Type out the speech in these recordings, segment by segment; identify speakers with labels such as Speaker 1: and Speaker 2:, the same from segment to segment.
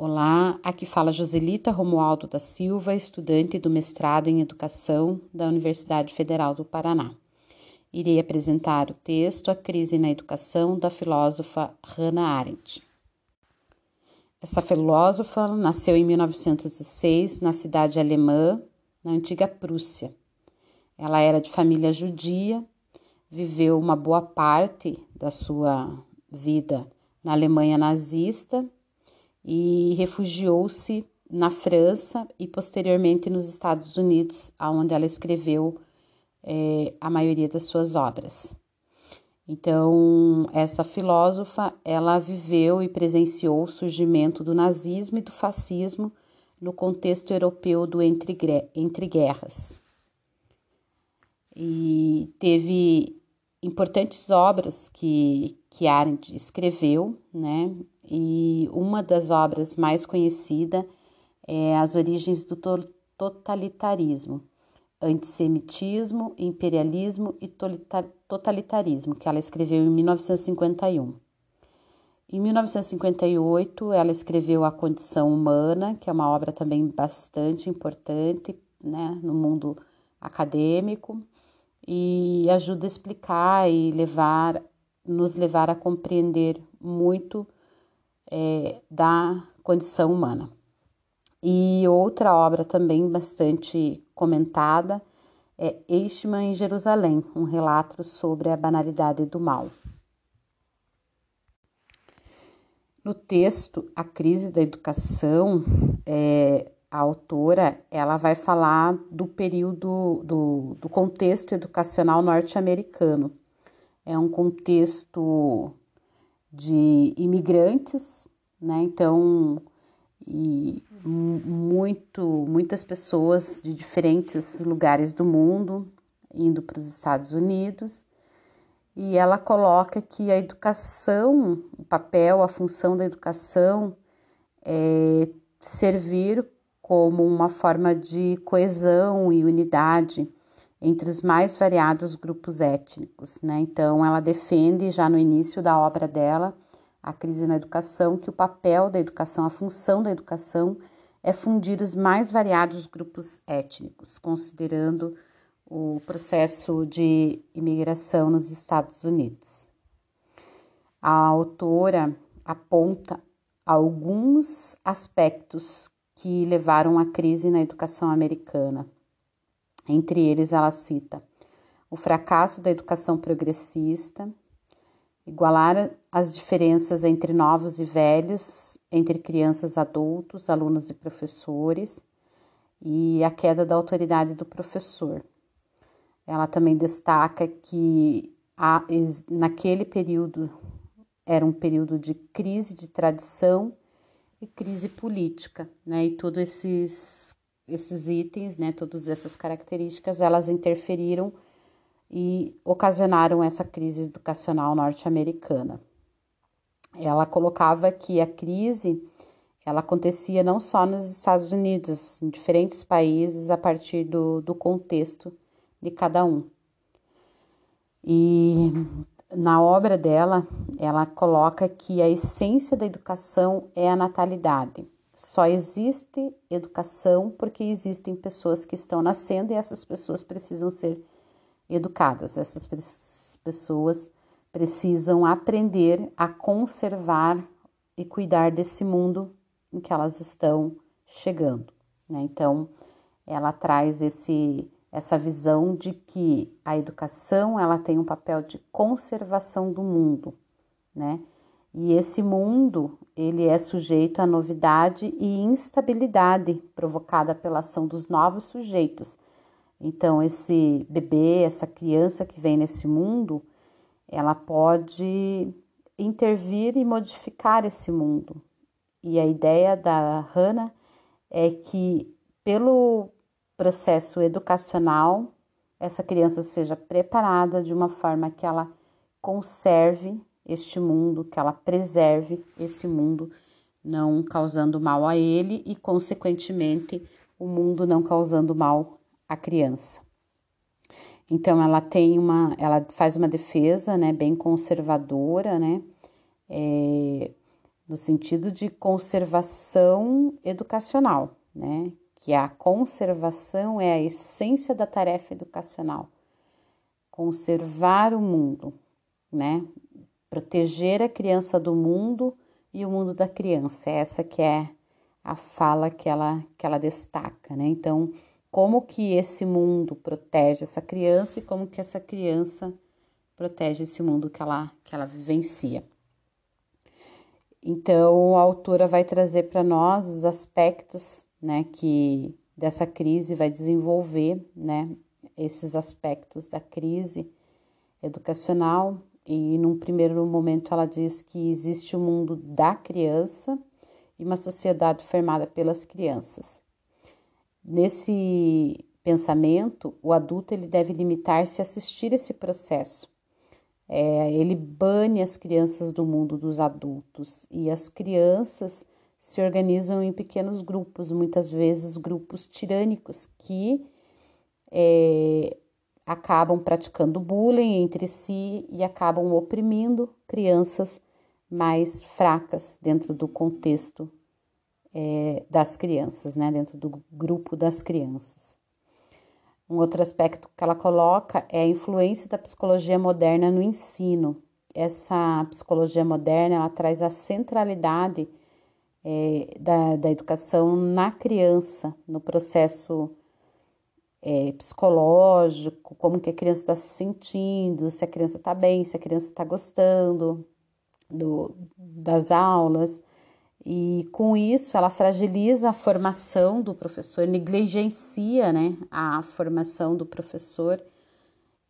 Speaker 1: Olá, aqui fala Joselita Romualdo da Silva, estudante do mestrado em Educação da Universidade Federal do Paraná. Irei apresentar o texto A Crise na Educação da filósofa Hannah Arendt. Essa filósofa nasceu em 1906 na cidade alemã, na antiga Prússia. Ela era de família judia, viveu uma boa parte da sua vida na Alemanha nazista e refugiou-se na França e posteriormente nos Estados Unidos, onde ela escreveu é, a maioria das suas obras. Então, essa filósofa, ela viveu e presenciou o surgimento do nazismo e do fascismo no contexto europeu do entre, entre guerras. E teve importantes obras que, que Arendt escreveu, né? E uma das obras mais conhecidas é As Origens do Totalitarismo, Antissemitismo, Imperialismo e Totalitarismo, que ela escreveu em 1951. Em 1958, ela escreveu A Condição Humana, que é uma obra também bastante importante né, no mundo acadêmico e ajuda a explicar e levar, nos levar a compreender muito é, da condição humana. E outra obra também bastante comentada é Eichmann em Jerusalém, um relato sobre a banalidade do mal. No texto A Crise da Educação, é, a autora ela vai falar do período do, do contexto educacional norte-americano. É um contexto de imigrantes, né? Então, e muito, muitas pessoas de diferentes lugares do mundo indo para os Estados Unidos. E ela coloca que a educação, o papel, a função da educação é servir como uma forma de coesão e unidade entre os mais variados grupos étnicos. Né? Então, ela defende já no início da obra dela, A Crise na Educação, que o papel da educação, a função da educação é fundir os mais variados grupos étnicos, considerando o processo de imigração nos Estados Unidos. A autora aponta alguns aspectos que levaram à crise na educação americana entre eles, ela cita o fracasso da educação progressista, igualar as diferenças entre novos e velhos, entre crianças adultos, alunos e professores, e a queda da autoridade do professor. Ela também destaca que a, naquele período era um período de crise de tradição e crise política, né? E todos esses esses itens, né, todas essas características, elas interferiram e ocasionaram essa crise educacional norte-americana. Ela colocava que a crise ela acontecia não só nos Estados Unidos, em diferentes países, a partir do, do contexto de cada um. E na obra dela, ela coloca que a essência da educação é a natalidade. Só existe educação porque existem pessoas que estão nascendo e essas pessoas precisam ser educadas. Essas pessoas precisam aprender a conservar e cuidar desse mundo em que elas estão chegando. Né? Então, ela traz esse, essa visão de que a educação ela tem um papel de conservação do mundo, né? E esse mundo, ele é sujeito à novidade e instabilidade provocada pela ação dos novos sujeitos. Então, esse bebê, essa criança que vem nesse mundo, ela pode intervir e modificar esse mundo. E a ideia da Hannah é que, pelo processo educacional, essa criança seja preparada de uma forma que ela conserve este mundo, que ela preserve esse mundo, não causando mal a ele e, consequentemente, o mundo não causando mal à criança. Então, ela tem uma, ela faz uma defesa, né, bem conservadora, né, é, no sentido de conservação educacional, né? Que a conservação é a essência da tarefa educacional. Conservar o mundo, né? Proteger a criança do mundo e o mundo da criança. Essa que é a fala que ela, que ela destaca, né? Então, como que esse mundo protege essa criança e como que essa criança protege esse mundo que ela, que ela vivencia. Então, a autora vai trazer para nós os aspectos, né, que dessa crise vai desenvolver, né, esses aspectos da crise educacional e num primeiro momento ela diz que existe o um mundo da criança e uma sociedade formada pelas crianças. Nesse pensamento, o adulto ele deve limitar-se a assistir esse processo. É, ele bane as crianças do mundo dos adultos e as crianças se organizam em pequenos grupos, muitas vezes grupos tirânicos que é, acabam praticando bullying entre si e acabam oprimindo crianças mais fracas dentro do contexto é, das crianças, né, dentro do grupo das crianças. Um outro aspecto que ela coloca é a influência da psicologia moderna no ensino. Essa psicologia moderna ela traz a centralidade é, da, da educação na criança, no processo é, psicológico, como que a criança está se sentindo, se a criança está bem, se a criança está gostando do, das aulas. E com isso ela fragiliza a formação do professor, negligencia né, a formação do professor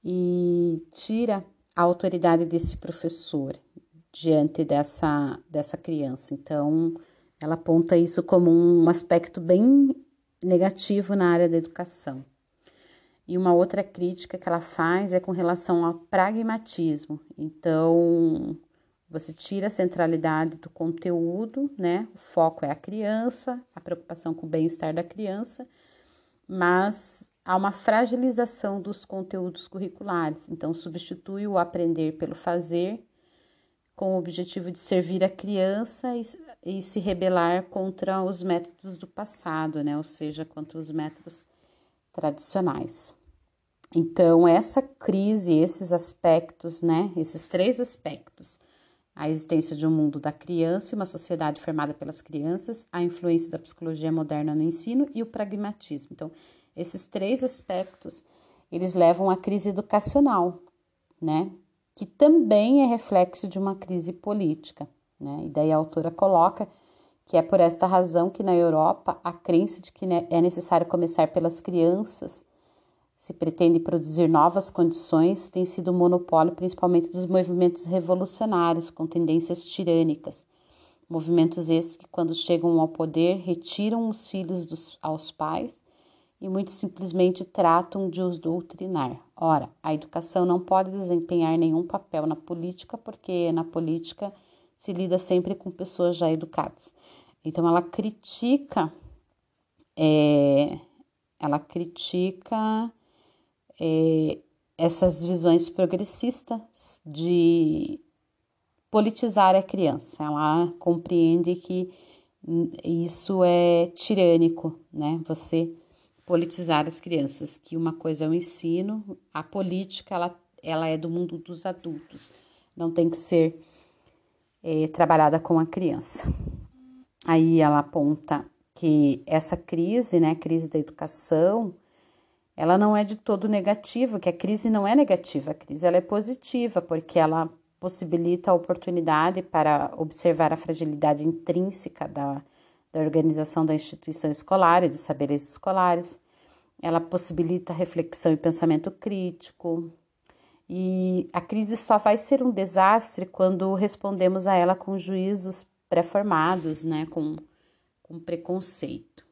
Speaker 1: e tira a autoridade desse professor diante dessa, dessa criança. Então, ela aponta isso como um aspecto bem negativo na área da educação. E uma outra crítica que ela faz é com relação ao pragmatismo. Então, você tira a centralidade do conteúdo, né? O foco é a criança, a preocupação com o bem-estar da criança, mas há uma fragilização dos conteúdos curriculares. Então, substitui o aprender pelo fazer com o objetivo de servir a criança e, e se rebelar contra os métodos do passado, né? Ou seja, contra os métodos tradicionais. Então, essa crise, esses aspectos, né? Esses três aspectos a existência de um mundo da criança e uma sociedade formada pelas crianças, a influência da psicologia moderna no ensino e o pragmatismo. Então, esses três aspectos, eles levam à crise educacional, né? Que também é reflexo de uma crise política, né? E daí a autora coloca que é por esta razão que na Europa a crença de que é necessário começar pelas crianças se pretende produzir novas condições, tem sido o monopólio principalmente dos movimentos revolucionários com tendências tirânicas. Movimentos esses que, quando chegam ao poder, retiram os filhos dos, aos pais e muito simplesmente tratam de os doutrinar. Ora, a educação não pode desempenhar nenhum papel na política, porque na política se lida sempre com pessoas já educadas. Então, ela critica, é, ela critica é, essas visões progressistas de politizar a criança. Ela compreende que isso é tirânico, né? Você politizar as crianças, que uma coisa é o ensino, a política ela, ela é do mundo dos adultos, não tem que ser é, trabalhada com a criança. Aí ela aponta que essa crise, né, crise da educação, ela não é de todo negativa, que a crise não é negativa, a crise ela é positiva, porque ela possibilita a oportunidade para observar a fragilidade intrínseca da, da organização da instituição escolar e dos saberes escolares. Ela possibilita reflexão e pensamento crítico. E a crise só vai ser um desastre quando respondemos a ela com juízos pré-formados, né, com, com preconceito.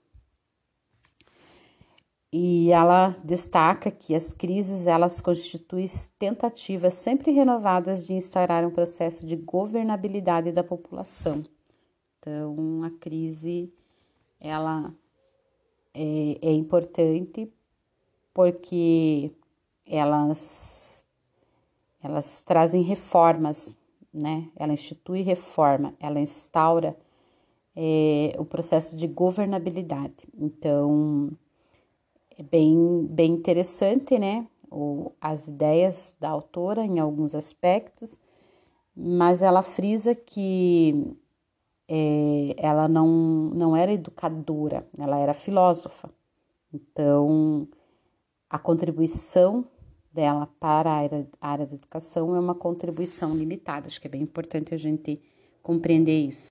Speaker 1: E ela destaca que as crises elas constituem tentativas sempre renovadas de instaurar um processo de governabilidade da população. Então, a crise ela é, é importante porque elas elas trazem reformas né? Ela institui reforma, ela instaura é, o processo de governabilidade. Então, é bem, bem interessante, né? As ideias da autora em alguns aspectos, mas ela frisa que é, ela não, não era educadora, ela era filósofa. Então, a contribuição dela para a área, a área da educação é uma contribuição limitada. Acho que é bem importante a gente compreender isso.